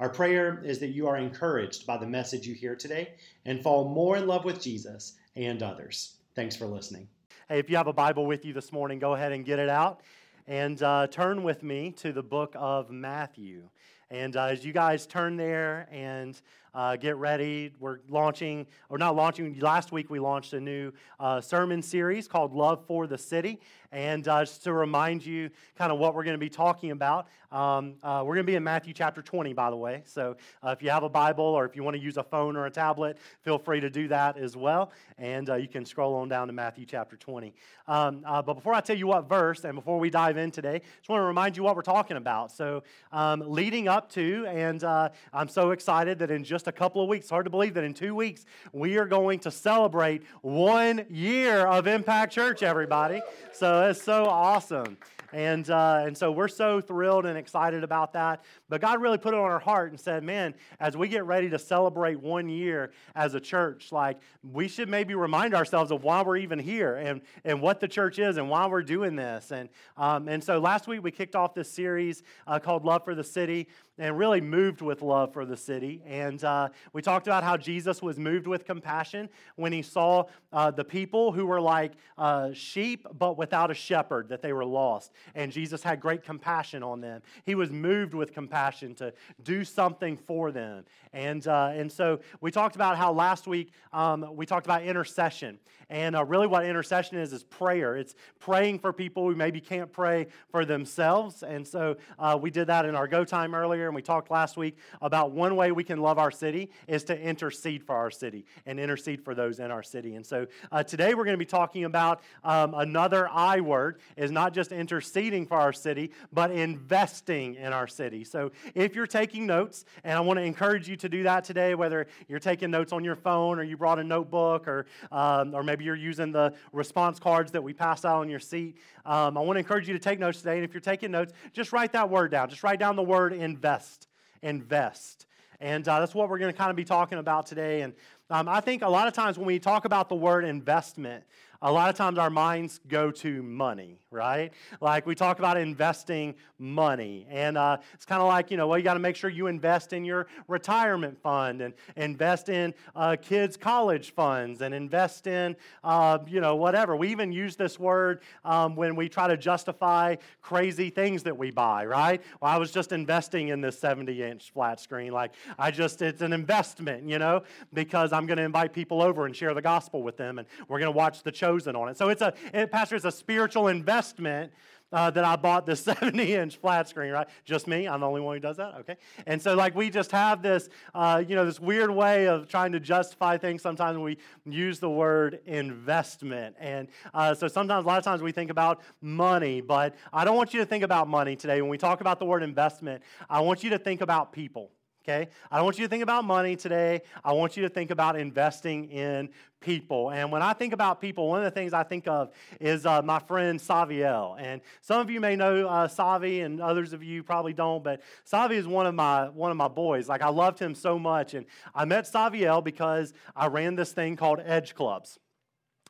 Our prayer is that you are encouraged by the message you hear today and fall more in love with Jesus and others. Thanks for listening. Hey, if you have a Bible with you this morning, go ahead and get it out and uh, turn with me to the book of Matthew. And uh, as you guys turn there and uh, get ready. We're launching, or not launching, last week we launched a new uh, sermon series called Love for the City. And uh, just to remind you kind of what we're going to be talking about, um, uh, we're going to be in Matthew chapter 20, by the way. So uh, if you have a Bible or if you want to use a phone or a tablet, feel free to do that as well. And uh, you can scroll on down to Matthew chapter 20. Um, but before I tell you what verse and before we dive in today, just want to remind you what we're talking about. So um, leading up to, and I'm so excited that in just just a couple of weeks. Hard to believe that in two weeks we are going to celebrate one year of Impact Church, everybody. So it's so awesome. And, uh, and so we're so thrilled and excited about that. But God really put it on our heart and said, man, as we get ready to celebrate one year as a church, like we should maybe remind ourselves of why we're even here and, and what the church is and why we're doing this. And, um, and so last week we kicked off this series uh, called Love for the City and really moved with love for the city. And uh, we talked about how Jesus was moved with compassion when he saw uh, the people who were like uh, sheep but without a shepherd, that they were lost. And Jesus had great compassion on them. He was moved with compassion to do something for them. And, uh, and so we talked about how last week um, we talked about intercession. And uh, really, what intercession is, is prayer. It's praying for people who maybe can't pray for themselves. And so uh, we did that in our go time earlier earlier, and we talked last week about one way we can love our city is to intercede for our city and intercede for those in our city. And so uh, today we're going to be talking about um, another I word is not just interceding for our city, but investing in our city. So if you're taking notes, and I want to encourage you to do that today, whether you're taking notes on your phone or you brought a notebook or, um, or maybe you're using the response cards that we pass out on your seat, um, I want to encourage you to take notes today. And if you're taking notes, just write that word down. Just write down the word invest invest. And uh, that's what we're going to kind of be talking about today. And um, I think a lot of times when we talk about the word investment, a lot of times our minds go to money, right? Like we talk about investing money. And uh, it's kind of like, you know, well, you got to make sure you invest in your retirement fund and invest in uh, kids' college funds and invest in, uh, you know, whatever. We even use this word um, when we try to justify crazy things that we buy, right? Well, I was just investing in this 70 inch flat screen. Like, I just, it's an investment, you know, because I'm going to invite people over and share the gospel with them and we're going to watch the show chosen on it. So it's a, it, Pastor, it's a spiritual investment uh, that I bought this 70 inch flat screen, right? Just me? I'm the only one who does that? Okay. And so, like, we just have this, uh, you know, this weird way of trying to justify things. Sometimes we use the word investment. And uh, so, sometimes, a lot of times, we think about money, but I don't want you to think about money today. When we talk about the word investment, I want you to think about people okay? I don't want you to think about money today. I want you to think about investing in people. And when I think about people, one of the things I think of is uh, my friend Saviel. And some of you may know uh, Savi, and others of you probably don't. But Savi is one of my one of my boys. Like I loved him so much, and I met Saviel because I ran this thing called Edge Clubs.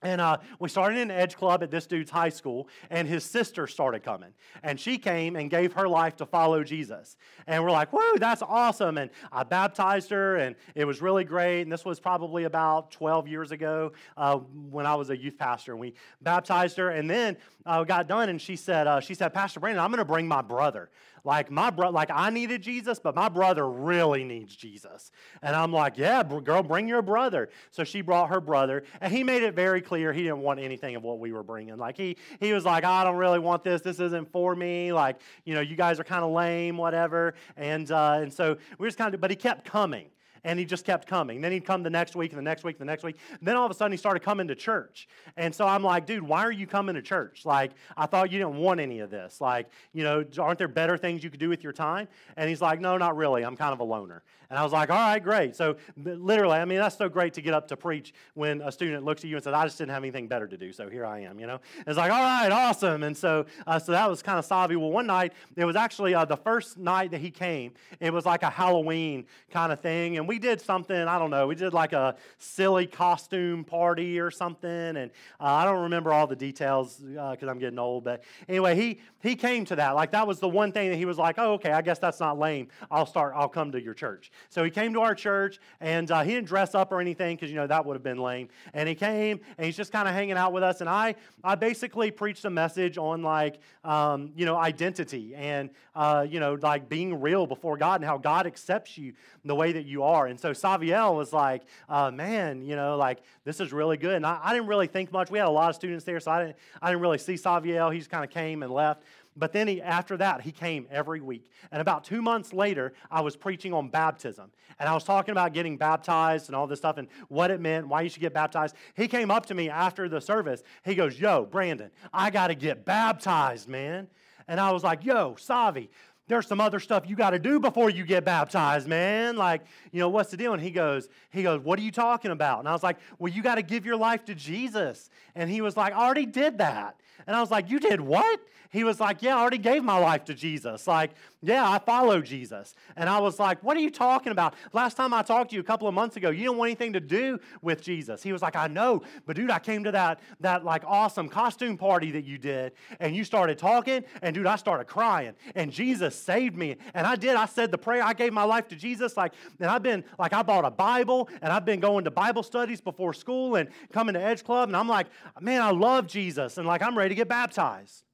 And uh, we started an Edge Club at this dude's high school, and his sister started coming. And she came and gave her life to follow Jesus. And we're like, whoa, that's awesome. And I baptized her, and it was really great. And this was probably about 12 years ago uh, when I was a youth pastor. And we baptized her, and then uh, got done, and she said, uh, she said, Pastor Brandon, I'm going to bring my brother. Like my bro- like I needed Jesus, but my brother really needs Jesus. And I'm like, yeah, girl, bring your brother. So she brought her brother, and he made it very clear he didn't want anything of what we were bringing. Like he he was like, I don't really want this. This isn't for me. Like you know, you guys are kind of lame, whatever. And uh, and so we just kind of, but he kept coming. And he just kept coming. Then he'd come the next week and the next week and the next week. And then all of a sudden he started coming to church. And so I'm like, dude, why are you coming to church? Like, I thought you didn't want any of this. Like, you know, aren't there better things you could do with your time? And he's like, no, not really. I'm kind of a loner. And I was like, all right, great. So literally, I mean, that's so great to get up to preach when a student looks at you and says, I just didn't have anything better to do. So here I am, you know? It's like, all right, awesome. And so, uh, so that was kind of Savi. Well, one night, it was actually uh, the first night that he came, it was like a Halloween kind of thing. And we did something, I don't know, we did like a silly costume party or something. And uh, I don't remember all the details because uh, I'm getting old. But anyway, he, he came to that. Like that was the one thing that he was like, oh, okay, I guess that's not lame. I'll start, I'll come to your church. So he came to our church and uh, he didn't dress up or anything because, you know, that would have been lame. And he came and he's just kind of hanging out with us. And I, I basically preached a message on like, um, you know, identity and, uh, you know, like being real before God and how God accepts you the way that you are. And so Saviel was like, uh, man, you know, like this is really good. And I, I, didn't really think much. We had a lot of students there, so I didn't, I didn't really see Saviel. He just kind of came and left. But then he, after that, he came every week. And about two months later, I was preaching on baptism. And I was talking about getting baptized and all this stuff and what it meant, why you should get baptized. He came up to me after the service. He goes, Yo, Brandon, I got to get baptized, man. And I was like, Yo, Savi, there's some other stuff you got to do before you get baptized, man. Like, you know, what's the deal? And he goes, he goes, what are you talking about? And I was like, well, you got to give your life to Jesus. And he was like, I already did that. And I was like, you did what? he was like, Yeah, I already gave my life to Jesus. Like, yeah, I follow Jesus. And I was like, What are you talking about? Last time I talked to you a couple of months ago, you didn't want anything to do with Jesus. He was like, I know, but dude, I came to that, that like awesome costume party that you did, and you started talking, and dude, I started crying. And Jesus saved me. And I did. I said the prayer, I gave my life to Jesus. Like, and I've been, like, I bought a Bible, and I've been going to Bible studies before school and coming to Edge Club, and I'm like, man, I love Jesus, and like, I'm ready to get baptized.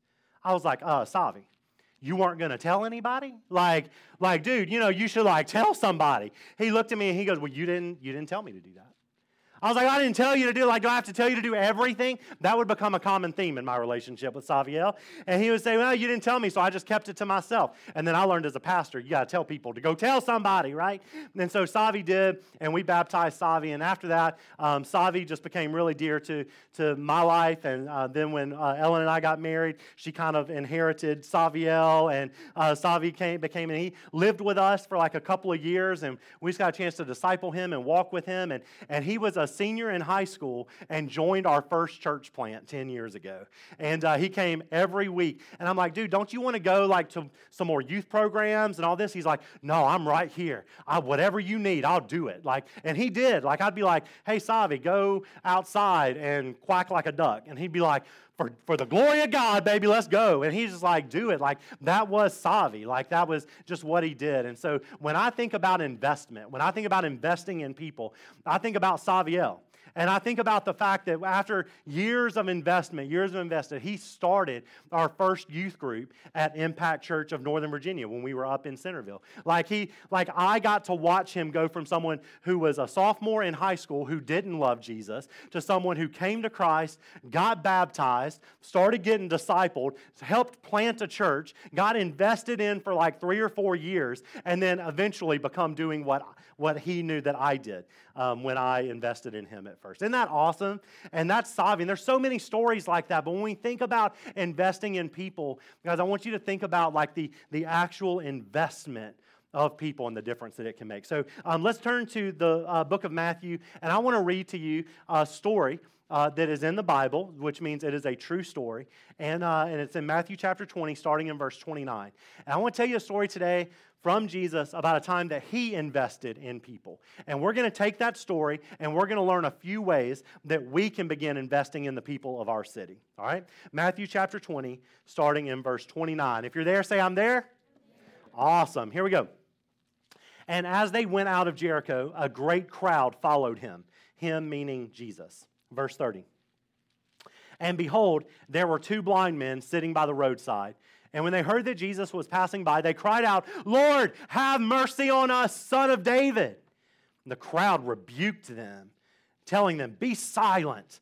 I was like, uh, Savi, you weren't going to tell anybody? Like, like, dude, you know, you should like tell somebody. He looked at me and he goes, well, you didn't, you didn't tell me to do that. I was like, I didn't tell you to do, like, do I have to tell you to do everything? That would become a common theme in my relationship with Saviel. And he would say, Well, you didn't tell me, so I just kept it to myself. And then I learned as a pastor, you got to tell people to go tell somebody, right? And so Savi did, and we baptized Savi. And after that, um, Savi just became really dear to, to my life. And uh, then when uh, Ellen and I got married, she kind of inherited Saviel, and uh, Savi came, became, and he lived with us for like a couple of years. And we just got a chance to disciple him and walk with him. And, and he was a senior in high school and joined our first church plant 10 years ago. And uh, he came every week. And I'm like, dude, don't you want to go like to some more youth programs and all this? He's like, no, I'm right here. I, whatever you need, I'll do it. Like, and he did. Like, I'd be like, hey, Savi, go outside and quack like a duck. And he'd be like, for, for the glory of God, baby, let's go. And he's just like, do it. Like that was Savi. Like that was just what he did. And so when I think about investment, when I think about investing in people, I think about Saviel. And I think about the fact that after years of investment, years of investment, he started our first youth group at Impact Church of Northern Virginia when we were up in Centreville. Like he, like I got to watch him go from someone who was a sophomore in high school who didn't love Jesus to someone who came to Christ, got baptized, started getting discipled, helped plant a church, got invested in for like three or four years, and then eventually become doing what what he knew that I did um, when I invested in him at first. Isn't that awesome? And that's. And there's so many stories like that. But when we think about investing in people, guys, I want you to think about like the, the actual investment of people and the difference that it can make. So um, let's turn to the uh, book of Matthew, and I want to read to you a story. Uh, that is in the Bible, which means it is a true story. And, uh, and it's in Matthew chapter 20, starting in verse 29. And I want to tell you a story today from Jesus about a time that he invested in people. And we're going to take that story and we're going to learn a few ways that we can begin investing in the people of our city. All right? Matthew chapter 20, starting in verse 29. If you're there, say, I'm there. Awesome. Here we go. And as they went out of Jericho, a great crowd followed him, him meaning Jesus. Verse 30. And behold, there were two blind men sitting by the roadside. And when they heard that Jesus was passing by, they cried out, Lord, have mercy on us, son of David. The crowd rebuked them, telling them, Be silent.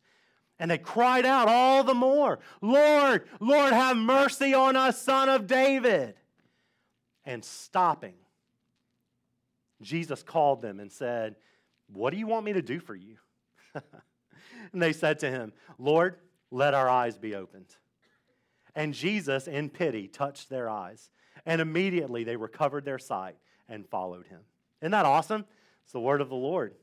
And they cried out all the more, Lord, Lord, have mercy on us, son of David. And stopping, Jesus called them and said, What do you want me to do for you? and they said to him, Lord, let our eyes be opened. And Jesus, in pity, touched their eyes, and immediately they recovered their sight and followed him. Isn't that awesome? It's the word of the Lord.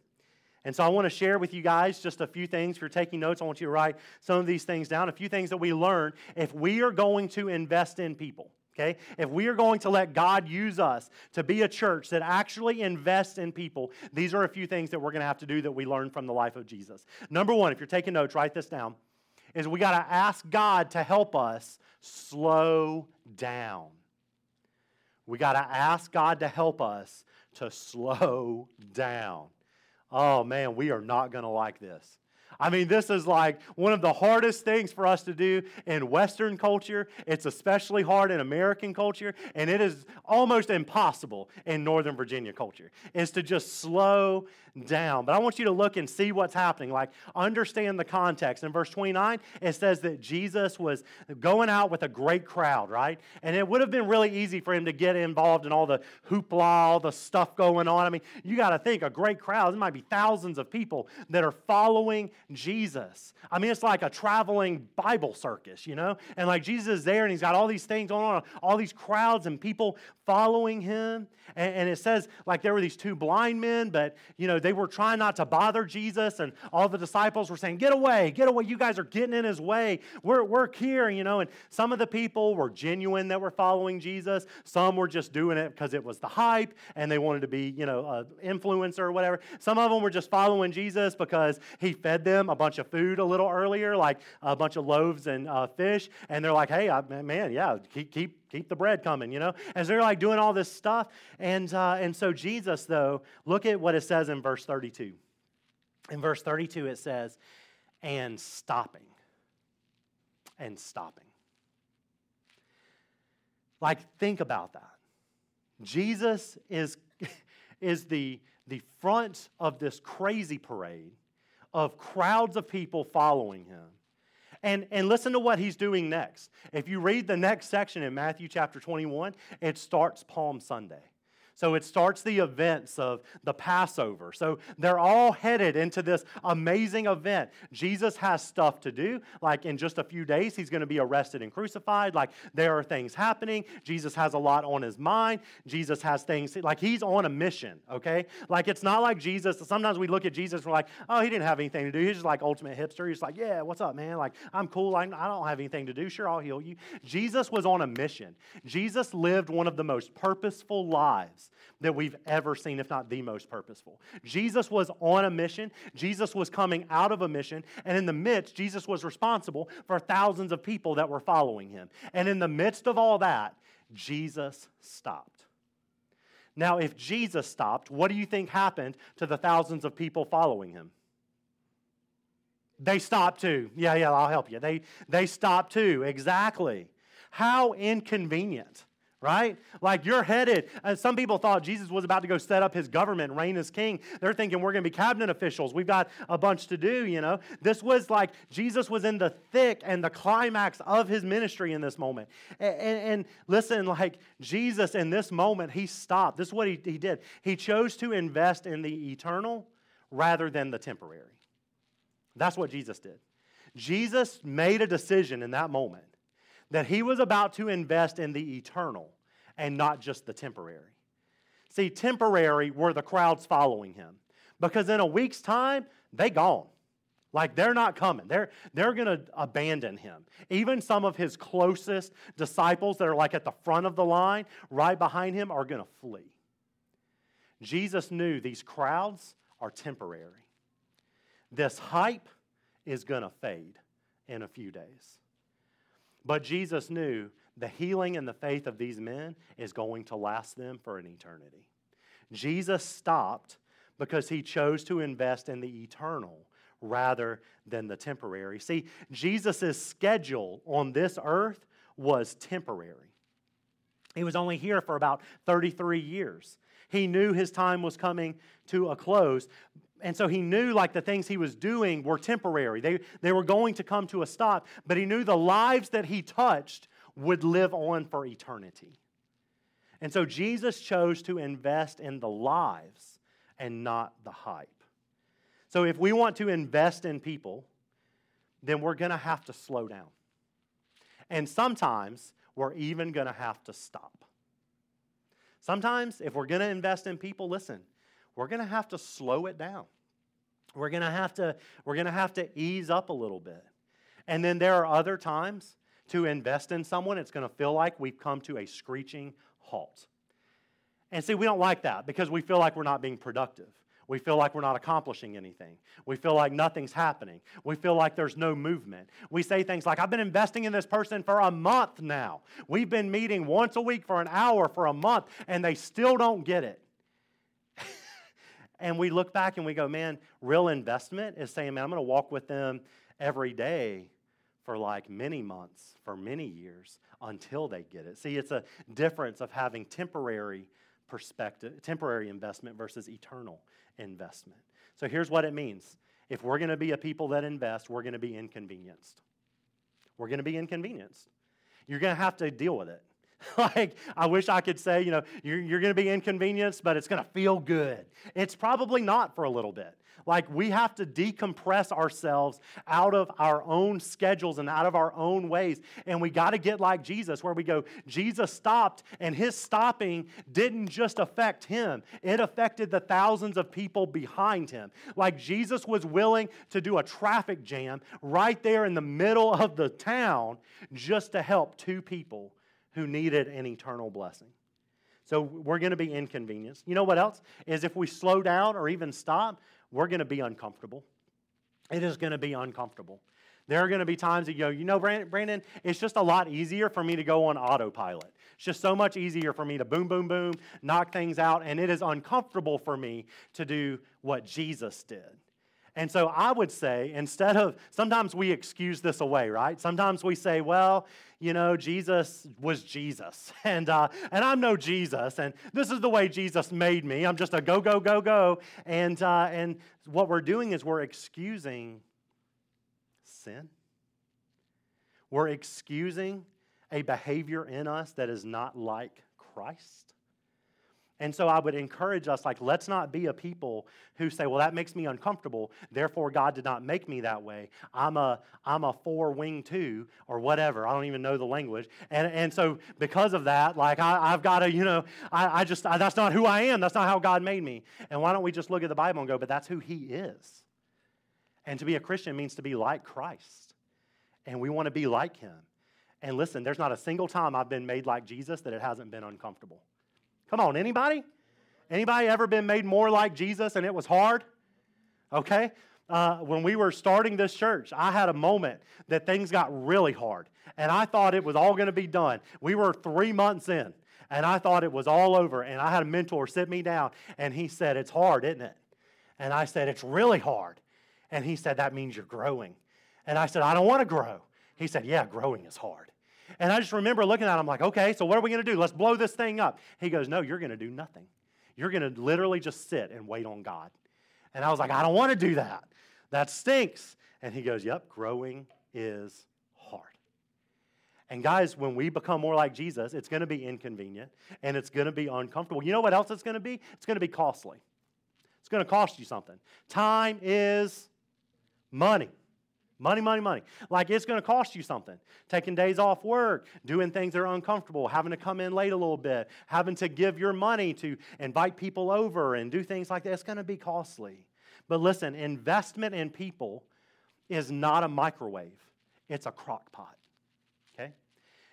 And so I want to share with you guys just a few things. If you're taking notes, I want you to write some of these things down. A few things that we learn if we are going to invest in people. Okay? If we are going to let God use us to be a church that actually invests in people, these are a few things that we're going to have to do that we learn from the life of Jesus. Number one, if you're taking notes, write this down, is we got to ask God to help us slow down. We got to ask God to help us to slow down. Oh man, we are not going to like this. I mean, this is like one of the hardest things for us to do in Western culture. It's especially hard in American culture, and it is almost impossible in Northern Virginia culture, is to just slow down. But I want you to look and see what's happening. Like, understand the context. In verse 29, it says that Jesus was going out with a great crowd, right? And it would have been really easy for him to get involved in all the hoopla, all the stuff going on. I mean, you got to think a great crowd, there might be thousands of people that are following Jesus. I mean, it's like a traveling Bible circus, you know? And like Jesus is there and he's got all these things going on, all these crowds and people following him. And, and it says like there were these two blind men, but, you know, they were trying not to bother Jesus. And all the disciples were saying, Get away, get away. You guys are getting in his way. We're, we're here, you know? And some of the people were genuine that were following Jesus. Some were just doing it because it was the hype and they wanted to be, you know, an influencer or whatever. Some of them were just following Jesus because he fed them them a bunch of food a little earlier, like a bunch of loaves and uh, fish, and they're like, "Hey, I, man, yeah, keep keep keep the bread coming," you know. As they're like doing all this stuff, and uh, and so Jesus, though, look at what it says in verse thirty-two. In verse thirty-two, it says, "And stopping, and stopping." Like, think about that. Jesus is is the the front of this crazy parade of crowds of people following him. And, and listen to what he's doing next. If you read the next section in Matthew chapter 21, it starts Palm Sunday. So it starts the events of the Passover. So they're all headed into this amazing event. Jesus has stuff to do. Like in just a few days, he's going to be arrested and crucified. Like there are things happening. Jesus has a lot on his mind. Jesus has things, like he's on a mission, okay? Like it's not like Jesus, sometimes we look at Jesus and we're like, oh, he didn't have anything to do. He's just like ultimate hipster. He's like, yeah, what's up, man? Like, I'm cool. I, I don't have anything to do. Sure, I'll heal you. Jesus was on a mission. Jesus lived one of the most purposeful lives that we've ever seen, if not the most purposeful. Jesus was on a mission, Jesus was coming out of a mission, and in the midst, Jesus was responsible for thousands of people that were following him. And in the midst of all that, Jesus stopped. Now, if Jesus stopped, what do you think happened to the thousands of people following him? They stopped too. Yeah, yeah, I'll help you. They, they stopped too. Exactly. How inconvenient right? Like you're headed. Uh, some people thought Jesus was about to go set up his government, reign as king. They're thinking we're going to be cabinet officials. We've got a bunch to do, you know. This was like Jesus was in the thick and the climax of his ministry in this moment. And, and, and listen, like Jesus in this moment, he stopped. This is what he, he did. He chose to invest in the eternal rather than the temporary. That's what Jesus did. Jesus made a decision in that moment that he was about to invest in the eternal and not just the temporary. See, temporary were the crowds following him because in a week's time, they gone. Like they're not coming. They're, they're going to abandon him. Even some of his closest disciples that are like at the front of the line, right behind him, are going to flee. Jesus knew these crowds are temporary. This hype is going to fade in a few days. But Jesus knew the healing and the faith of these men is going to last them for an eternity. Jesus stopped because he chose to invest in the eternal rather than the temporary. See, Jesus' schedule on this earth was temporary. He was only here for about 33 years. He knew his time was coming to a close, and so he knew like the things he was doing were temporary. They, they were going to come to a stop, but he knew the lives that he touched would live on for eternity. And so Jesus chose to invest in the lives and not the hype. So if we want to invest in people, then we're going to have to slow down. And sometimes we're even going to have to stop. Sometimes, if we're going to invest in people, listen, we're going to have to slow it down. We're going to have to we're going to have to ease up a little bit. And then there are other times to invest in someone, it's going to feel like we've come to a screeching halt. And see, we don't like that because we feel like we're not being productive. We feel like we're not accomplishing anything. We feel like nothing's happening. We feel like there's no movement. We say things like, I've been investing in this person for a month now. We've been meeting once a week for an hour for a month, and they still don't get it. And we look back and we go, man, real investment is saying, man, I'm going to walk with them every day for like many months, for many years until they get it. See, it's a difference of having temporary perspective, temporary investment versus eternal investment. So here's what it means. If we're going to be a people that invest, we're going to be inconvenienced. We're going to be inconvenienced. You're going to have to deal with it. like, I wish I could say, you know, you're, you're going to be inconvenienced, but it's going to feel good. It's probably not for a little bit. Like, we have to decompress ourselves out of our own schedules and out of our own ways. And we got to get like Jesus, where we go, Jesus stopped, and his stopping didn't just affect him, it affected the thousands of people behind him. Like, Jesus was willing to do a traffic jam right there in the middle of the town just to help two people who needed an eternal blessing. So we're going to be inconvenienced. You know what else? Is if we slow down or even stop, we're going to be uncomfortable. It is going to be uncomfortable. There are going to be times that you go, you know, Brandon, it's just a lot easier for me to go on autopilot. It's just so much easier for me to boom, boom, boom, knock things out, and it is uncomfortable for me to do what Jesus did. And so I would say, instead of, sometimes we excuse this away, right? Sometimes we say, well, you know, Jesus was Jesus, and, uh, and I'm no Jesus, and this is the way Jesus made me. I'm just a go, go, go, go. And, uh, and what we're doing is we're excusing sin. We're excusing a behavior in us that is not like Christ. And so I would encourage us, like, let's not be a people who say, well, that makes me uncomfortable. Therefore, God did not make me that way. I'm a, I'm a four wing two or whatever. I don't even know the language. And, and so because of that, like, I, have got to, you know, I, I just, I, that's not who I am. That's not how God made me. And why don't we just look at the Bible and go, but that's who He is. And to be a Christian means to be like Christ. And we want to be like Him. And listen, there's not a single time I've been made like Jesus that it hasn't been uncomfortable. Come on, anybody? Anybody ever been made more like Jesus and it was hard? Okay? Uh, when we were starting this church, I had a moment that things got really hard. And I thought it was all going to be done. We were three months in, and I thought it was all over. And I had a mentor sit me down, and he said, It's hard, isn't it? And I said, It's really hard. And he said, That means you're growing. And I said, I don't want to grow. He said, Yeah, growing is hard. And I just remember looking at him like, okay, so what are we going to do? Let's blow this thing up. He goes, no, you're going to do nothing. You're going to literally just sit and wait on God. And I was like, I don't want to do that. That stinks. And he goes, yep, growing is hard. And guys, when we become more like Jesus, it's going to be inconvenient and it's going to be uncomfortable. You know what else it's going to be? It's going to be costly. It's going to cost you something. Time is money. Money, money, money. Like it's going to cost you something. Taking days off work, doing things that are uncomfortable, having to come in late a little bit, having to give your money to invite people over and do things like that. It's going to be costly. But listen, investment in people is not a microwave, it's a crock pot. Okay?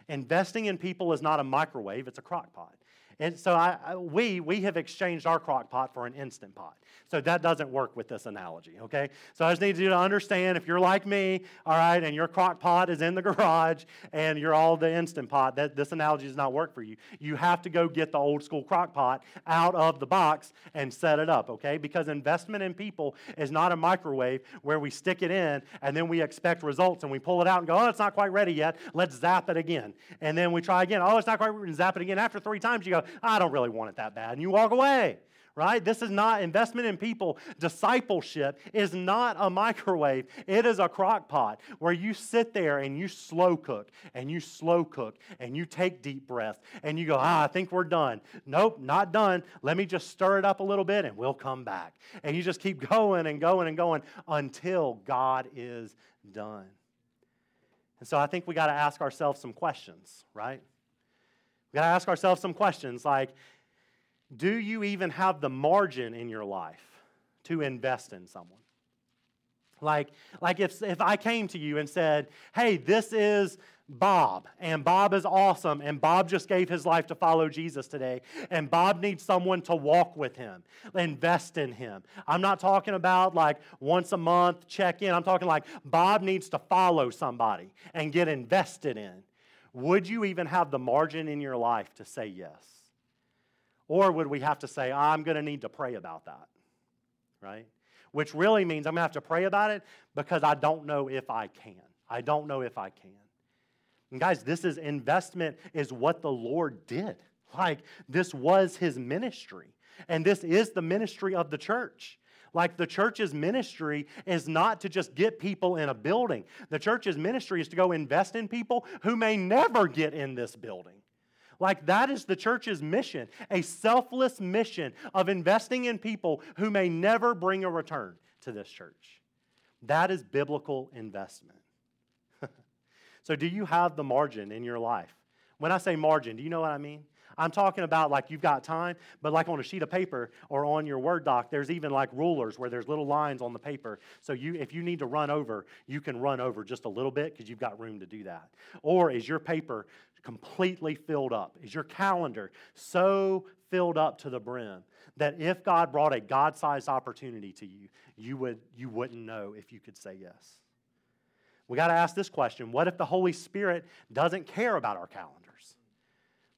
Investing in people is not a microwave, it's a crock pot. And so I, we, we have exchanged our crock pot for an instant pot. So that doesn't work with this analogy, okay? So I just need you to understand if you're like me, all right, and your crock pot is in the garage and you're all the instant pot, that this analogy does not work for you. You have to go get the old school crock pot out of the box and set it up, okay? Because investment in people is not a microwave where we stick it in and then we expect results and we pull it out and go, oh, it's not quite ready yet. Let's zap it again. And then we try again. Oh, it's not quite ready. Zap it again. After three times, you go, I don't really want it that bad. And you walk away right? This is not investment in people. Discipleship is not a microwave, it is a crock pot where you sit there and you slow cook and you slow cook and you take deep breaths and you go, ah, I think we're done. Nope, not done. Let me just stir it up a little bit and we'll come back. And you just keep going and going and going until God is done. And so I think we got to ask ourselves some questions, right? We got to ask ourselves some questions like, do you even have the margin in your life to invest in someone? Like, like if, if I came to you and said, hey, this is Bob, and Bob is awesome, and Bob just gave his life to follow Jesus today, and Bob needs someone to walk with him, invest in him. I'm not talking about like once a month check in, I'm talking like Bob needs to follow somebody and get invested in. Would you even have the margin in your life to say yes? Or would we have to say, I'm going to need to pray about that? Right? Which really means I'm going to have to pray about it because I don't know if I can. I don't know if I can. And guys, this is investment, is what the Lord did. Like, this was his ministry. And this is the ministry of the church. Like the church's ministry is not to just get people in a building. The church's ministry is to go invest in people who may never get in this building. Like that is the church's mission, a selfless mission of investing in people who may never bring a return to this church. That is biblical investment. so, do you have the margin in your life? When I say margin, do you know what I mean? I'm talking about like you've got time, but like on a sheet of paper or on your Word doc, there's even like rulers where there's little lines on the paper. So you if you need to run over, you can run over just a little bit because you've got room to do that. Or is your paper completely filled up? Is your calendar so filled up to the brim that if God brought a God sized opportunity to you, you, would, you wouldn't know if you could say yes? We got to ask this question What if the Holy Spirit doesn't care about our calendars?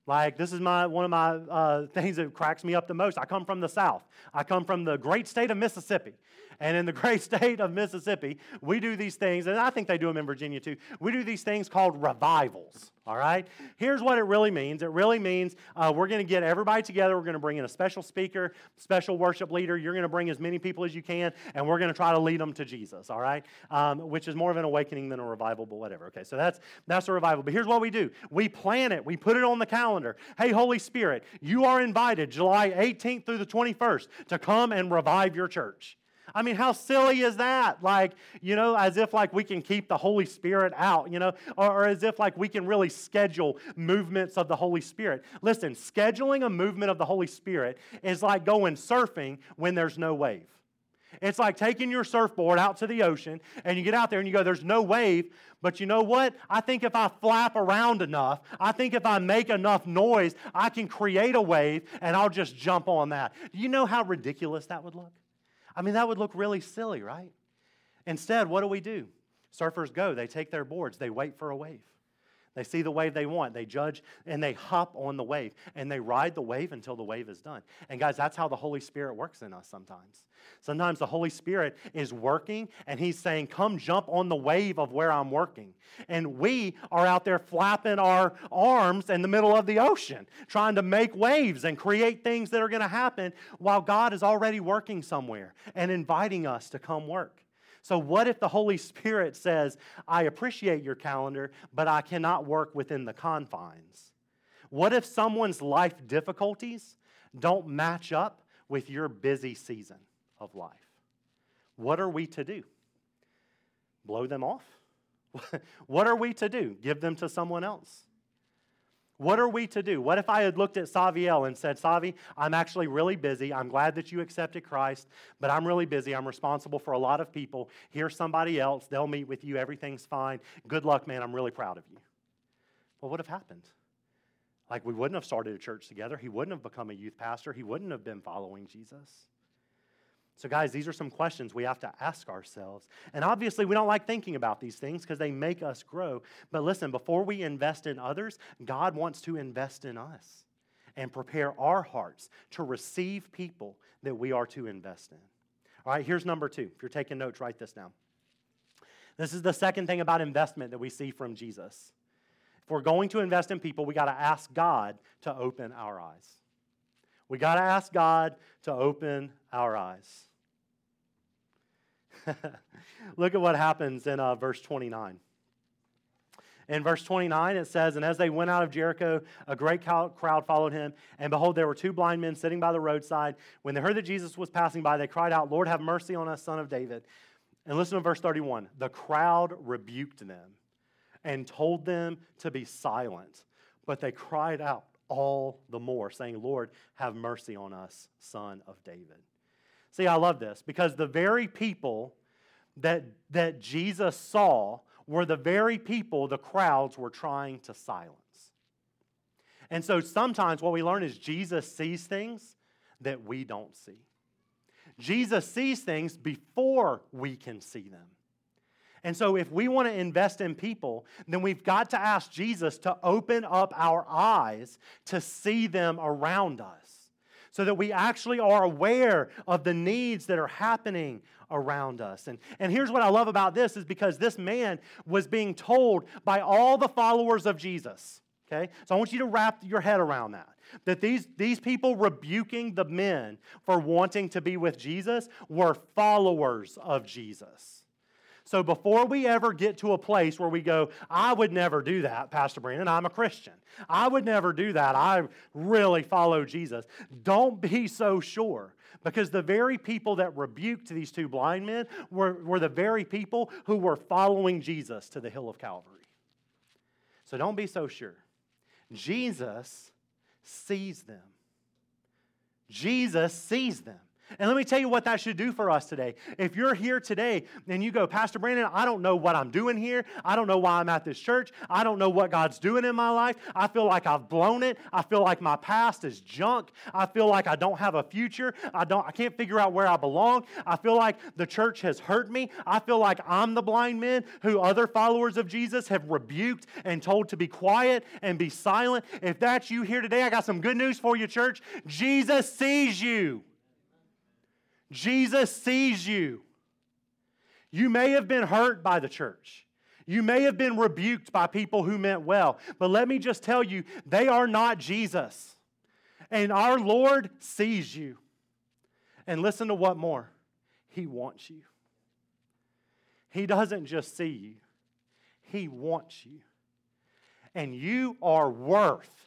Like, this is my, one of my uh, things that cracks me up the most. I come from the South. I come from the great state of Mississippi. And in the great state of Mississippi, we do these things, and I think they do them in Virginia too. We do these things called revivals. All right? Here's what it really means it really means uh, we're going to get everybody together. We're going to bring in a special speaker, special worship leader. You're going to bring as many people as you can, and we're going to try to lead them to Jesus. All right? Um, which is more of an awakening than a revival, but whatever. Okay, so that's, that's a revival. But here's what we do we plan it, we put it on the calendar. Hey, Holy Spirit, you are invited July 18th through the 21st to come and revive your church. I mean, how silly is that? Like, you know, as if like we can keep the Holy Spirit out, you know, or, or, as if like we can really schedule movements of the Holy Spirit. Listen, scheduling a movement of the Holy Spirit is like going surfing when there's no wave. It's like taking your surfboard out to the ocean and you get out there and you go, there's no wave. But you know what? I think if I flap around enough, I think if I make enough noise, I can create a wave and I'll just jump on that. Do you know how ridiculous that would look? I mean, that would look really silly, right? Instead, what do we do? Surfers go, they take their boards, they wait for a wave. They see the wave they want, they judge, and they hop on the wave, and they ride the wave until the wave is done. And guys, that's how the Holy Spirit works in us sometimes. Sometimes the Holy Spirit is working, and He's saying, Come jump on the wave of where I'm working. And we are out there flapping our arms in the middle of the ocean, trying to make waves and create things that are going to happen while God is already working somewhere and inviting us to come work. So, what if the Holy Spirit says, I appreciate your calendar, but I cannot work within the confines? What if someone's life difficulties don't match up with your busy season of life? What are we to do? Blow them off? what are we to do? Give them to someone else? What are we to do? What if I had looked at Saviel and said, Savi, I'm actually really busy. I'm glad that you accepted Christ, but I'm really busy. I'm responsible for a lot of people. Here's somebody else. They'll meet with you. Everything's fine. Good luck, man. I'm really proud of you. Well, what would have happened? Like, we wouldn't have started a church together. He wouldn't have become a youth pastor. He wouldn't have been following Jesus. So, guys, these are some questions we have to ask ourselves. And obviously, we don't like thinking about these things because they make us grow. But listen, before we invest in others, God wants to invest in us and prepare our hearts to receive people that we are to invest in. All right, here's number two. If you're taking notes, write this down. This is the second thing about investment that we see from Jesus. If we're going to invest in people, we got to ask God to open our eyes. We got to ask God to open our eyes. Look at what happens in uh, verse 29. In verse 29, it says, And as they went out of Jericho, a great crowd followed him. And behold, there were two blind men sitting by the roadside. When they heard that Jesus was passing by, they cried out, Lord, have mercy on us, son of David. And listen to verse 31. The crowd rebuked them and told them to be silent. But they cried out all the more, saying, Lord, have mercy on us, son of David. See, I love this because the very people that, that Jesus saw were the very people the crowds were trying to silence. And so sometimes what we learn is Jesus sees things that we don't see. Jesus sees things before we can see them. And so, if we want to invest in people, then we've got to ask Jesus to open up our eyes to see them around us so that we actually are aware of the needs that are happening around us. And, and here's what I love about this is because this man was being told by all the followers of Jesus. Okay? So I want you to wrap your head around that. That these, these people rebuking the men for wanting to be with Jesus were followers of Jesus. So before we ever get to a place where we go, I would never do that, Pastor Brandon, I'm a Christian. I would never do that. I really follow Jesus. Don't be so sure. Because the very people that rebuked these two blind men were, were the very people who were following Jesus to the hill of Calvary. So don't be so sure. Jesus sees them. Jesus sees them. And let me tell you what that should do for us today. If you're here today and you go, Pastor Brandon, I don't know what I'm doing here. I don't know why I'm at this church. I don't know what God's doing in my life. I feel like I've blown it. I feel like my past is junk. I feel like I don't have a future. I don't I can't figure out where I belong. I feel like the church has hurt me. I feel like I'm the blind man who other followers of Jesus have rebuked and told to be quiet and be silent. If that's you here today, I got some good news for you, church. Jesus sees you. Jesus sees you. You may have been hurt by the church. You may have been rebuked by people who meant well. But let me just tell you, they are not Jesus. And our Lord sees you. And listen to what more He wants you. He doesn't just see you, He wants you. And you are worth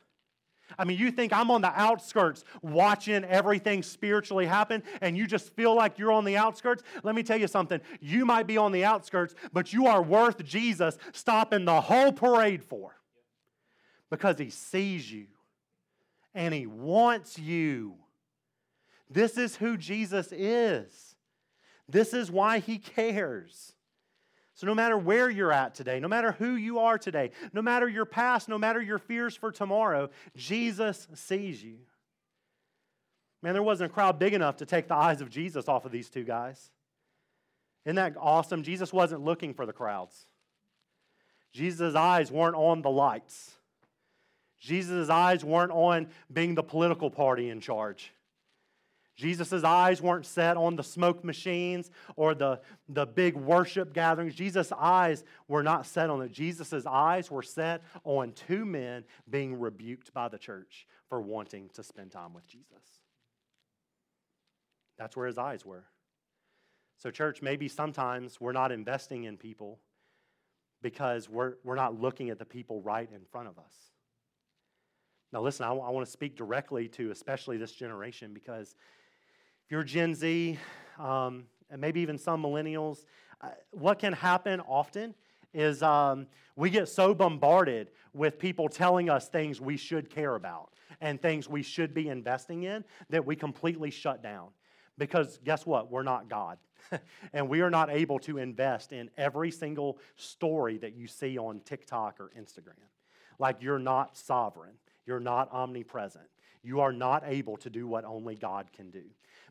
I mean, you think I'm on the outskirts watching everything spiritually happen, and you just feel like you're on the outskirts? Let me tell you something. You might be on the outskirts, but you are worth Jesus stopping the whole parade for because he sees you and he wants you. This is who Jesus is, this is why he cares. So, no matter where you're at today, no matter who you are today, no matter your past, no matter your fears for tomorrow, Jesus sees you. Man, there wasn't a crowd big enough to take the eyes of Jesus off of these two guys. Isn't that awesome? Jesus wasn't looking for the crowds. Jesus' eyes weren't on the lights. Jesus' eyes weren't on being the political party in charge. Jesus' eyes weren't set on the smoke machines or the, the big worship gatherings. Jesus' eyes were not set on it. Jesus' eyes were set on two men being rebuked by the church for wanting to spend time with Jesus. That's where his eyes were. So, church, maybe sometimes we're not investing in people because we're, we're not looking at the people right in front of us. Now, listen, I, I want to speak directly to especially this generation because if you're Gen Z, um, and maybe even some millennials, uh, what can happen often is um, we get so bombarded with people telling us things we should care about and things we should be investing in that we completely shut down. Because guess what? We're not God. and we are not able to invest in every single story that you see on TikTok or Instagram. Like you're not sovereign, you're not omnipresent. You are not able to do what only God can do.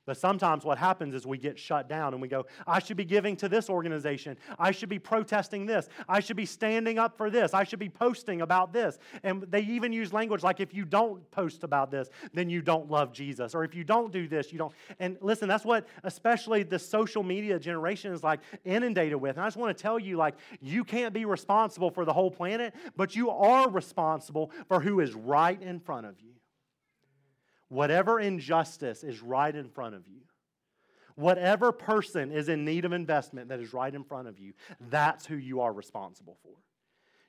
But sometimes what happens is we get shut down and we go, I should be giving to this organization. I should be protesting this. I should be standing up for this. I should be posting about this. And they even use language like, if you don't post about this, then you don't love Jesus. Or if you don't do this, you don't. And listen, that's what especially the social media generation is like inundated with. And I just want to tell you, like, you can't be responsible for the whole planet, but you are responsible for who is right in front of you. Whatever injustice is right in front of you, whatever person is in need of investment that is right in front of you, that's who you are responsible for.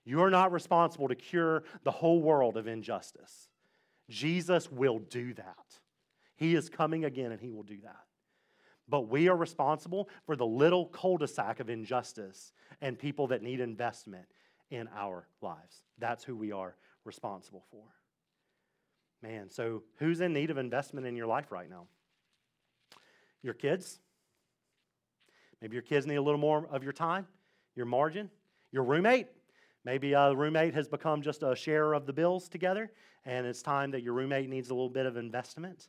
You are not responsible to cure the whole world of injustice. Jesus will do that. He is coming again and he will do that. But we are responsible for the little cul de sac of injustice and people that need investment in our lives. That's who we are responsible for. Man, so who's in need of investment in your life right now? Your kids? Maybe your kids need a little more of your time, your margin, your roommate. Maybe a roommate has become just a sharer of the bills together, and it's time that your roommate needs a little bit of investment.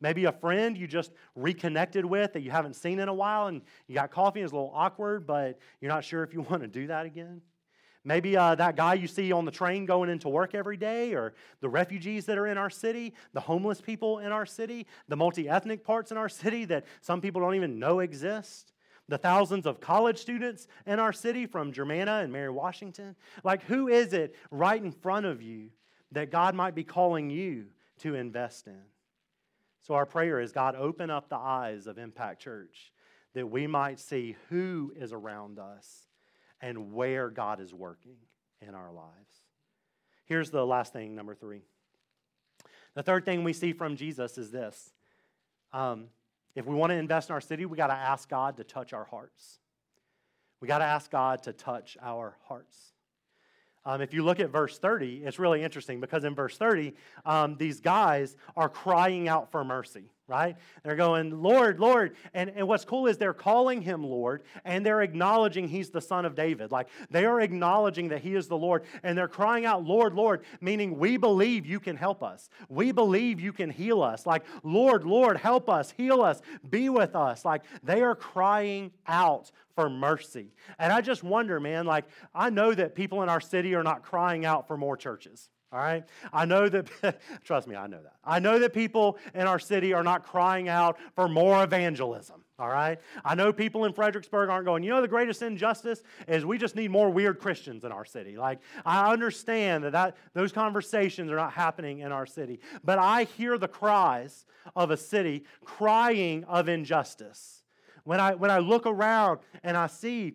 Maybe a friend you just reconnected with that you haven't seen in a while, and you got coffee, and it's a little awkward, but you're not sure if you want to do that again. Maybe uh, that guy you see on the train going into work every day, or the refugees that are in our city, the homeless people in our city, the multi ethnic parts in our city that some people don't even know exist the thousands of college students in our city from Germanna and Mary Washington? Like, who is it right in front of you that God might be calling you to invest in? So, our prayer is God, open up the eyes of Impact Church that we might see who is around us and where God is working in our lives. Here's the last thing, number three. The third thing we see from Jesus is this um, if we want to invest in our city, we got to ask God to touch our hearts. We got to ask God to touch our hearts. Um, if you look at verse 30, it's really interesting because in verse 30, um, these guys are crying out for mercy right? They're going, Lord, Lord. And, and what's cool is they're calling him Lord and they're acknowledging he's the son of David. Like they are acknowledging that he is the Lord and they're crying out, Lord, Lord, meaning we believe you can help us. We believe you can heal us. Like, Lord, Lord, help us, heal us, be with us. Like they are crying out for mercy. And I just wonder, man, like I know that people in our city are not crying out for more churches. All right? I know that, trust me, I know that. I know that people in our city are not crying out for more evangelism. All right? I know people in Fredericksburg aren't going, you know, the greatest injustice is we just need more weird Christians in our city. Like, I understand that, that those conversations are not happening in our city. But I hear the cries of a city crying of injustice. When I, when I look around and I see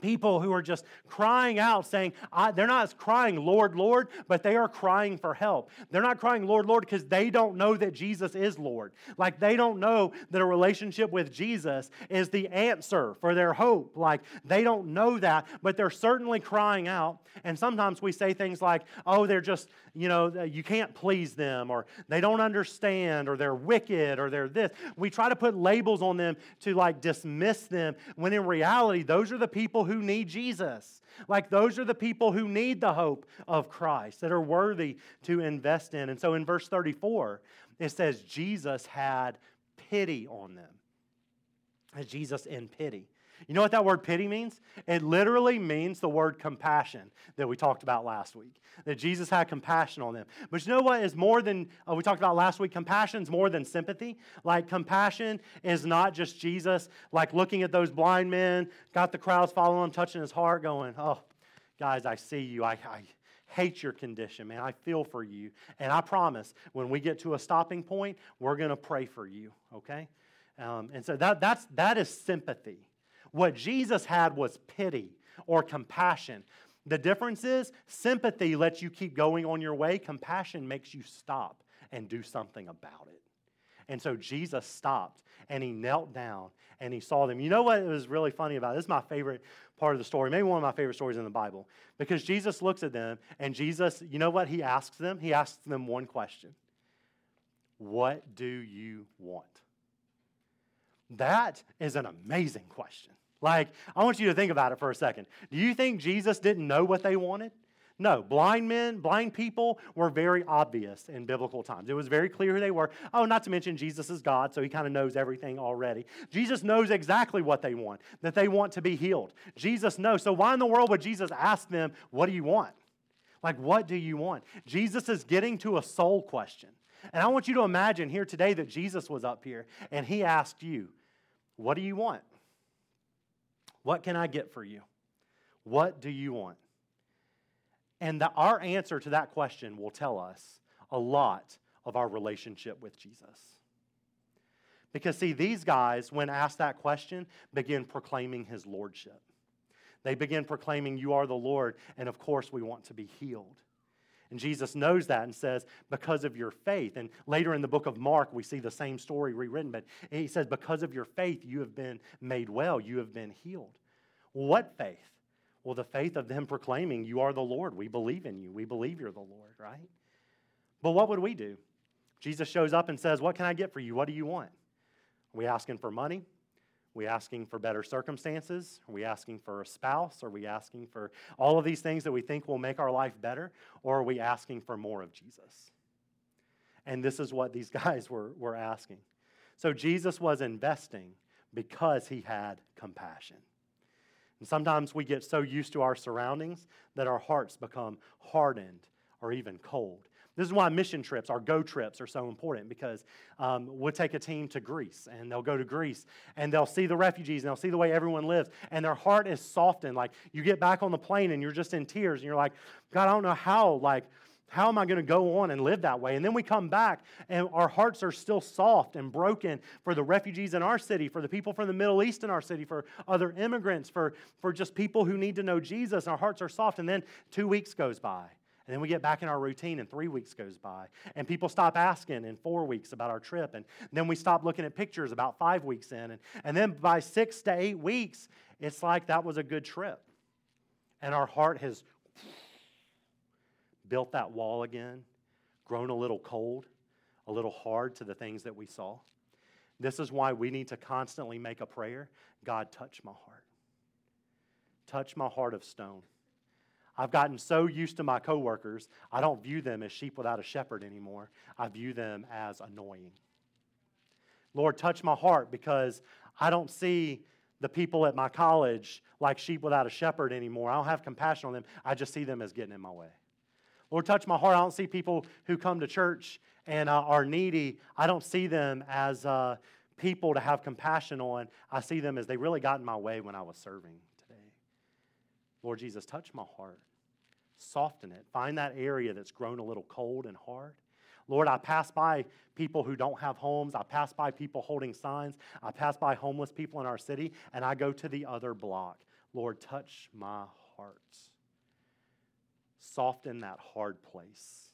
people who are just crying out saying they're not crying lord lord but they are crying for help. They're not crying lord lord because they don't know that jesus is lord. Like they don't know that a relationship with jesus is the answer for their hope. Like they don't know that but they're certainly crying out. And sometimes we say things like oh they're just you know you can't please them or they don't understand or they're wicked or they're this. We try to put labels on them to like dismiss them when in reality those are the people who need Jesus. Like those are the people who need the hope of Christ that are worthy to invest in. And so in verse 34, it says, Jesus had pity on them. Jesus in pity. You know what that word pity means? It literally means the word compassion that we talked about last week. That Jesus had compassion on them. But you know what is more than, uh, we talked about last week, compassion is more than sympathy. Like, compassion is not just Jesus, like looking at those blind men, got the crowds following him, touching his heart, going, oh, guys, I see you. I, I hate your condition, man. I feel for you. And I promise, when we get to a stopping point, we're going to pray for you, okay? Um, and so that, that's, that is sympathy. What Jesus had was pity or compassion. The difference is sympathy lets you keep going on your way, compassion makes you stop and do something about it. And so Jesus stopped and he knelt down and he saw them. You know what was really funny about it? This is my favorite part of the story, maybe one of my favorite stories in the Bible, because Jesus looks at them and Jesus, you know what he asks them? He asks them one question What do you want? That is an amazing question. Like, I want you to think about it for a second. Do you think Jesus didn't know what they wanted? No, blind men, blind people were very obvious in biblical times. It was very clear who they were. Oh, not to mention Jesus is God, so he kind of knows everything already. Jesus knows exactly what they want, that they want to be healed. Jesus knows. So, why in the world would Jesus ask them, What do you want? Like, what do you want? Jesus is getting to a soul question. And I want you to imagine here today that Jesus was up here and he asked you, What do you want? What can I get for you? What do you want? And the, our answer to that question will tell us a lot of our relationship with Jesus. Because, see, these guys, when asked that question, begin proclaiming his lordship. They begin proclaiming, You are the Lord, and of course, we want to be healed. And Jesus knows that and says, Because of your faith. And later in the book of Mark, we see the same story rewritten, but he says, Because of your faith, you have been made well, you have been healed. What faith? Well, the faith of them proclaiming, You are the Lord. We believe in you. We believe you're the Lord, right? But what would we do? Jesus shows up and says, What can I get for you? What do you want? Are we asking for money? We asking for better circumstances? Are we asking for a spouse? Are we asking for all of these things that we think will make our life better? Or are we asking for more of Jesus? And this is what these guys were, were asking. So Jesus was investing because he had compassion. And sometimes we get so used to our surroundings that our hearts become hardened or even cold. This is why mission trips, our go trips, are so important because um, we'll take a team to Greece and they'll go to Greece and they'll see the refugees and they'll see the way everyone lives and their heart is softened. Like you get back on the plane and you're just in tears and you're like, God, I don't know how, like, how am I going to go on and live that way? And then we come back and our hearts are still soft and broken for the refugees in our city, for the people from the Middle East in our city, for other immigrants, for, for just people who need to know Jesus. And Our hearts are soft. And then two weeks goes by and then we get back in our routine, and three weeks goes by. And people stop asking in four weeks about our trip. And then we stop looking at pictures about five weeks in. And, and then by six to eight weeks, it's like that was a good trip. And our heart has built that wall again, grown a little cold, a little hard to the things that we saw. This is why we need to constantly make a prayer God, touch my heart. Touch my heart of stone. I've gotten so used to my coworkers, I don't view them as sheep without a shepherd anymore. I view them as annoying. Lord, touch my heart because I don't see the people at my college like sheep without a shepherd anymore. I don't have compassion on them. I just see them as getting in my way. Lord, touch my heart. I don't see people who come to church and uh, are needy. I don't see them as uh, people to have compassion on. I see them as they really got in my way when I was serving. Lord Jesus, touch my heart. Soften it. Find that area that's grown a little cold and hard. Lord, I pass by people who don't have homes. I pass by people holding signs. I pass by homeless people in our city, and I go to the other block. Lord, touch my heart. Soften that hard place.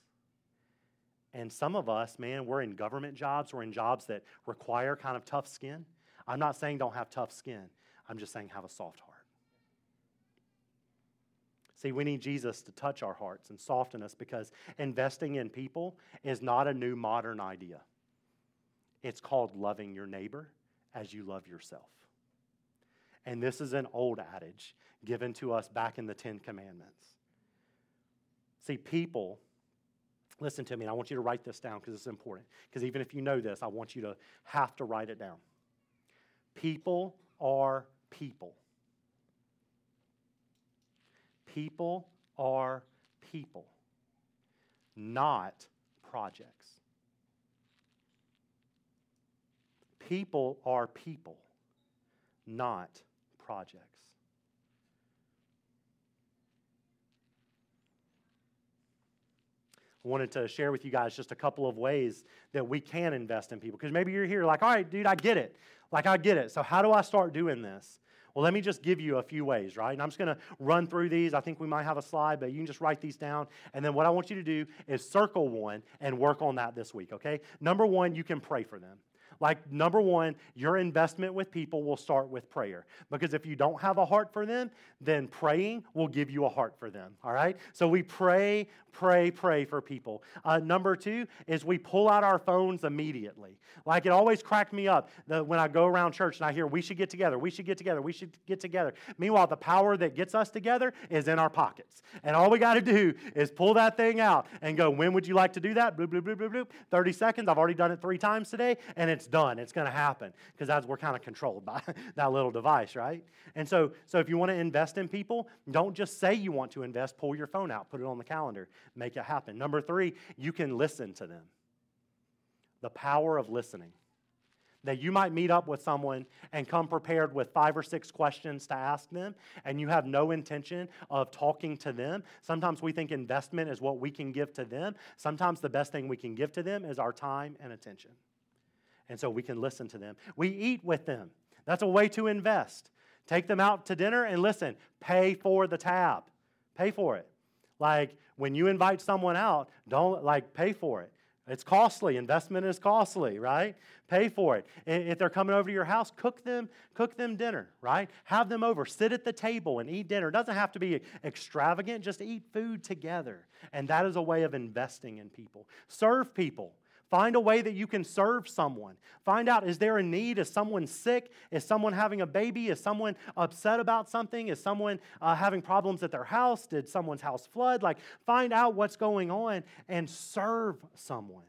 And some of us, man, we're in government jobs, we're in jobs that require kind of tough skin. I'm not saying don't have tough skin, I'm just saying have a soft heart. See, we need Jesus to touch our hearts and soften us because investing in people is not a new modern idea. It's called loving your neighbor as you love yourself. And this is an old adage given to us back in the Ten Commandments. See, people, listen to me, and I want you to write this down because it's important. Because even if you know this, I want you to have to write it down. People are people. People are people, not projects. People are people, not projects. I wanted to share with you guys just a couple of ways that we can invest in people. Because maybe you're here like, all right, dude, I get it. Like, I get it. So, how do I start doing this? Well, let me just give you a few ways, right? And I'm just going to run through these. I think we might have a slide, but you can just write these down. And then what I want you to do is circle one and work on that this week, okay? Number one, you can pray for them. Like, number one, your investment with people will start with prayer. Because if you don't have a heart for them, then praying will give you a heart for them, all right? So we pray, pray, pray for people. Uh, number two is we pull out our phones immediately. Like, it always cracked me up when I go around church and I hear, we should get together, we should get together, we should get together. Meanwhile, the power that gets us together is in our pockets. And all we got to do is pull that thing out and go, when would you like to do that? Bloop, bloop, bloop, bloop, bloop. 30 seconds. I've already done it three times today, and it's done. It's going to happen because that's we're kind of controlled by that little device, right? And so, so if you want to invest in people, don't just say you want to invest. Pull your phone out, put it on the calendar, make it happen. Number three, you can listen to them. The power of listening. that you might meet up with someone and come prepared with five or six questions to ask them, and you have no intention of talking to them. Sometimes we think investment is what we can give to them. Sometimes the best thing we can give to them is our time and attention. And so we can listen to them. We eat with them. That's a way to invest. Take them out to dinner and listen, pay for the tab. Pay for it. Like when you invite someone out, don't like pay for it. It's costly. Investment is costly, right? Pay for it. If they're coming over to your house, cook them, cook them dinner, right? Have them over. Sit at the table and eat dinner. It doesn't have to be extravagant, just eat food together. And that is a way of investing in people. Serve people. Find a way that you can serve someone. Find out is there a need? Is someone sick? Is someone having a baby? Is someone upset about something? Is someone uh, having problems at their house? Did someone's house flood? Like, find out what's going on and serve someone.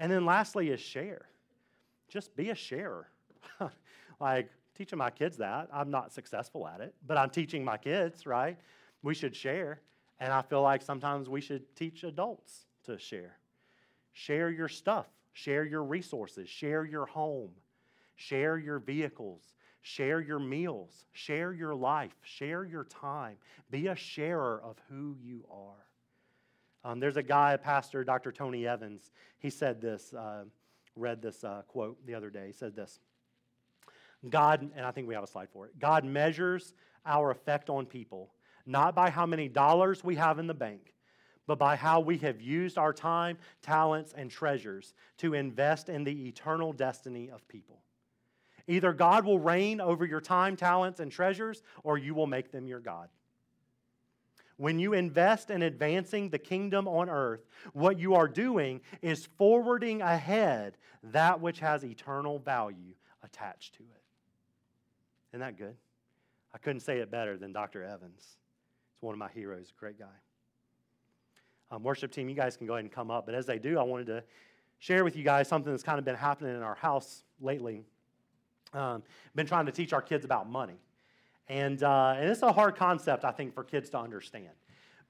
And then lastly, is share. Just be a sharer. like, teaching my kids that. I'm not successful at it, but I'm teaching my kids, right? We should share. And I feel like sometimes we should teach adults to share. Share your stuff, share your resources, share your home, share your vehicles, share your meals, share your life, share your time. Be a sharer of who you are. Um, there's a guy, a pastor, Dr. Tony Evans. He said this, uh, read this uh, quote the other day. He said this God, and I think we have a slide for it God measures our effect on people not by how many dollars we have in the bank, but by how we have used our time, talents, and treasures to invest in the eternal destiny of people. Either God will reign over your time, talents, and treasures, or you will make them your God. When you invest in advancing the kingdom on earth, what you are doing is forwarding ahead that which has eternal value attached to it. Isn't that good? I couldn't say it better than Dr. Evans. He's one of my heroes, a great guy. Um, worship team, you guys can go ahead and come up. But as they do, I wanted to share with you guys something that's kind of been happening in our house lately. Um, been trying to teach our kids about money. And, uh, and it's a hard concept, I think, for kids to understand.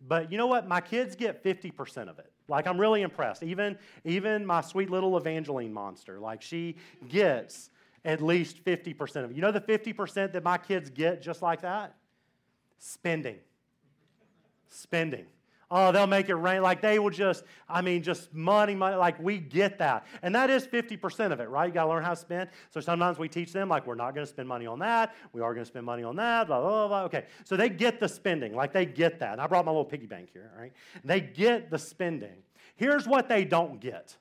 But you know what? My kids get 50% of it. Like, I'm really impressed. Even, even my sweet little Evangeline monster, like, she gets at least 50% of it. You know the 50% that my kids get just like that? Spending. Spending. Oh, they'll make it rain. Like they will just, I mean, just money, money. Like we get that. And that is 50% of it, right? You got to learn how to spend. So sometimes we teach them, like, we're not going to spend money on that. We are going to spend money on that, blah, blah, blah. Okay. So they get the spending. Like they get that. And I brought my little piggy bank here, right? They get the spending. Here's what they don't get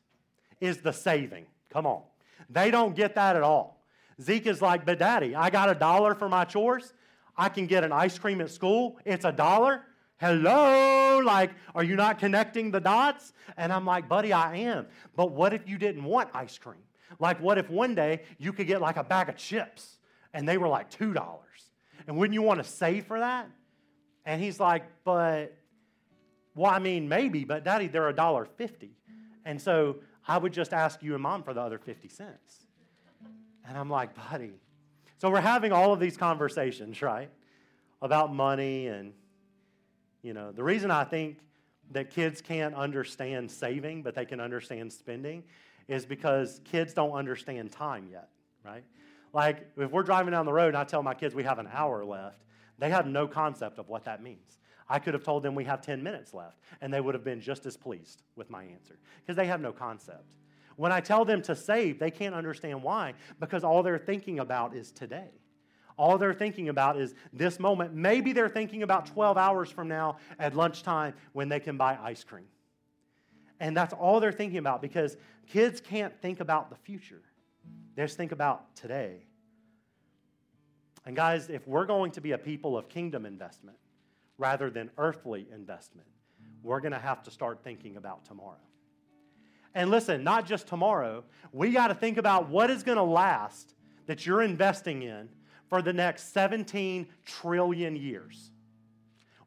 is the saving. Come on. They don't get that at all. Zeke is like, but daddy, I got a dollar for my chores. I can get an ice cream at school. It's a dollar. Hello? Like, are you not connecting the dots? And I'm like, buddy, I am. But what if you didn't want ice cream? Like, what if one day you could get like a bag of chips and they were like $2? And wouldn't you want to save for that? And he's like, but, well, I mean, maybe, but daddy, they're a dollar fifty. And so I would just ask you and mom for the other 50 cents. And I'm like, buddy. So we're having all of these conversations, right? About money and you know, the reason I think that kids can't understand saving, but they can understand spending, is because kids don't understand time yet, right? Like if we're driving down the road and I tell my kids we have an hour left, they have no concept of what that means. I could have told them we have 10 minutes left, and they would have been just as pleased with my answer because they have no concept. When I tell them to save, they can't understand why because all they're thinking about is today. All they're thinking about is this moment. Maybe they're thinking about 12 hours from now at lunchtime when they can buy ice cream. And that's all they're thinking about because kids can't think about the future. They just think about today. And guys, if we're going to be a people of kingdom investment rather than earthly investment, we're going to have to start thinking about tomorrow. And listen, not just tomorrow, we got to think about what is going to last that you're investing in for the next 17 trillion years.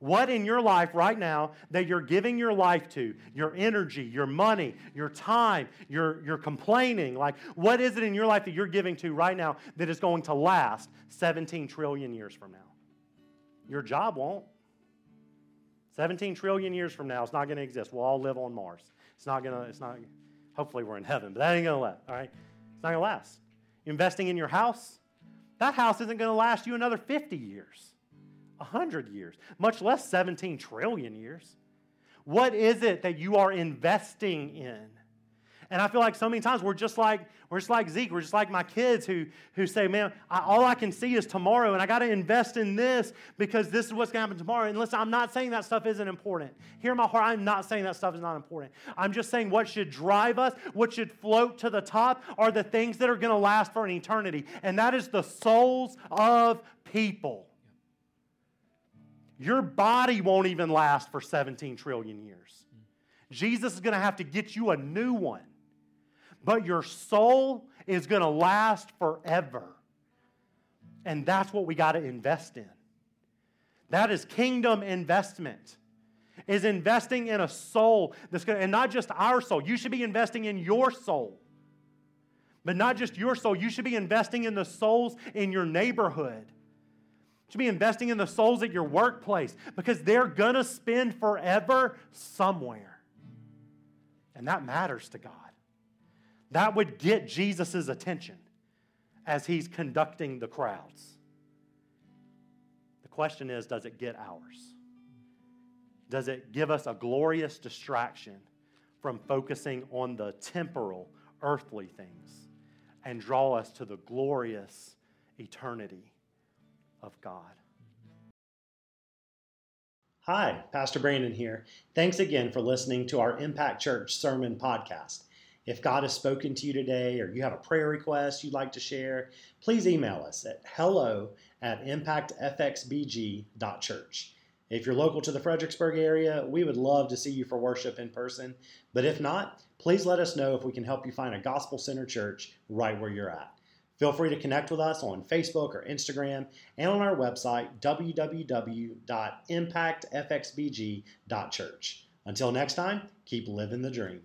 What in your life right now that you're giving your life to, your energy, your money, your time, your, your complaining, like what is it in your life that you're giving to right now that is going to last 17 trillion years from now? Your job won't. 17 trillion years from now, it's not going to exist. We'll all live on Mars. It's not going to, it's not, hopefully we're in heaven, but that ain't going to last, all right? It's not going to last. Investing in your house, that house isn't going to last you another 50 years, 100 years, much less 17 trillion years. What is it that you are investing in? And I feel like so many times we're just like we're just like Zeke. We're just like my kids who who say, "Man, I, all I can see is tomorrow, and I got to invest in this because this is what's going to happen tomorrow." And listen, I'm not saying that stuff isn't important. Hear my heart. I'm not saying that stuff is not important. I'm just saying what should drive us, what should float to the top, are the things that are going to last for an eternity, and that is the souls of people. Your body won't even last for 17 trillion years. Jesus is going to have to get you a new one but your soul is going to last forever. And that's what we got to invest in. That is kingdom investment. Is investing in a soul that's going to, and not just our soul. You should be investing in your soul. But not just your soul, you should be investing in the souls in your neighborhood. You should be investing in the souls at your workplace because they're going to spend forever somewhere. And that matters to God. That would get Jesus' attention as he's conducting the crowds. The question is does it get ours? Does it give us a glorious distraction from focusing on the temporal, earthly things and draw us to the glorious eternity of God? Hi, Pastor Brandon here. Thanks again for listening to our Impact Church Sermon Podcast. If God has spoken to you today or you have a prayer request you'd like to share, please email us at hello at impactfxbg.church. If you're local to the Fredericksburg area, we would love to see you for worship in person. But if not, please let us know if we can help you find a gospel centered church right where you're at. Feel free to connect with us on Facebook or Instagram and on our website, www.impactfxbg.church. Until next time, keep living the dream.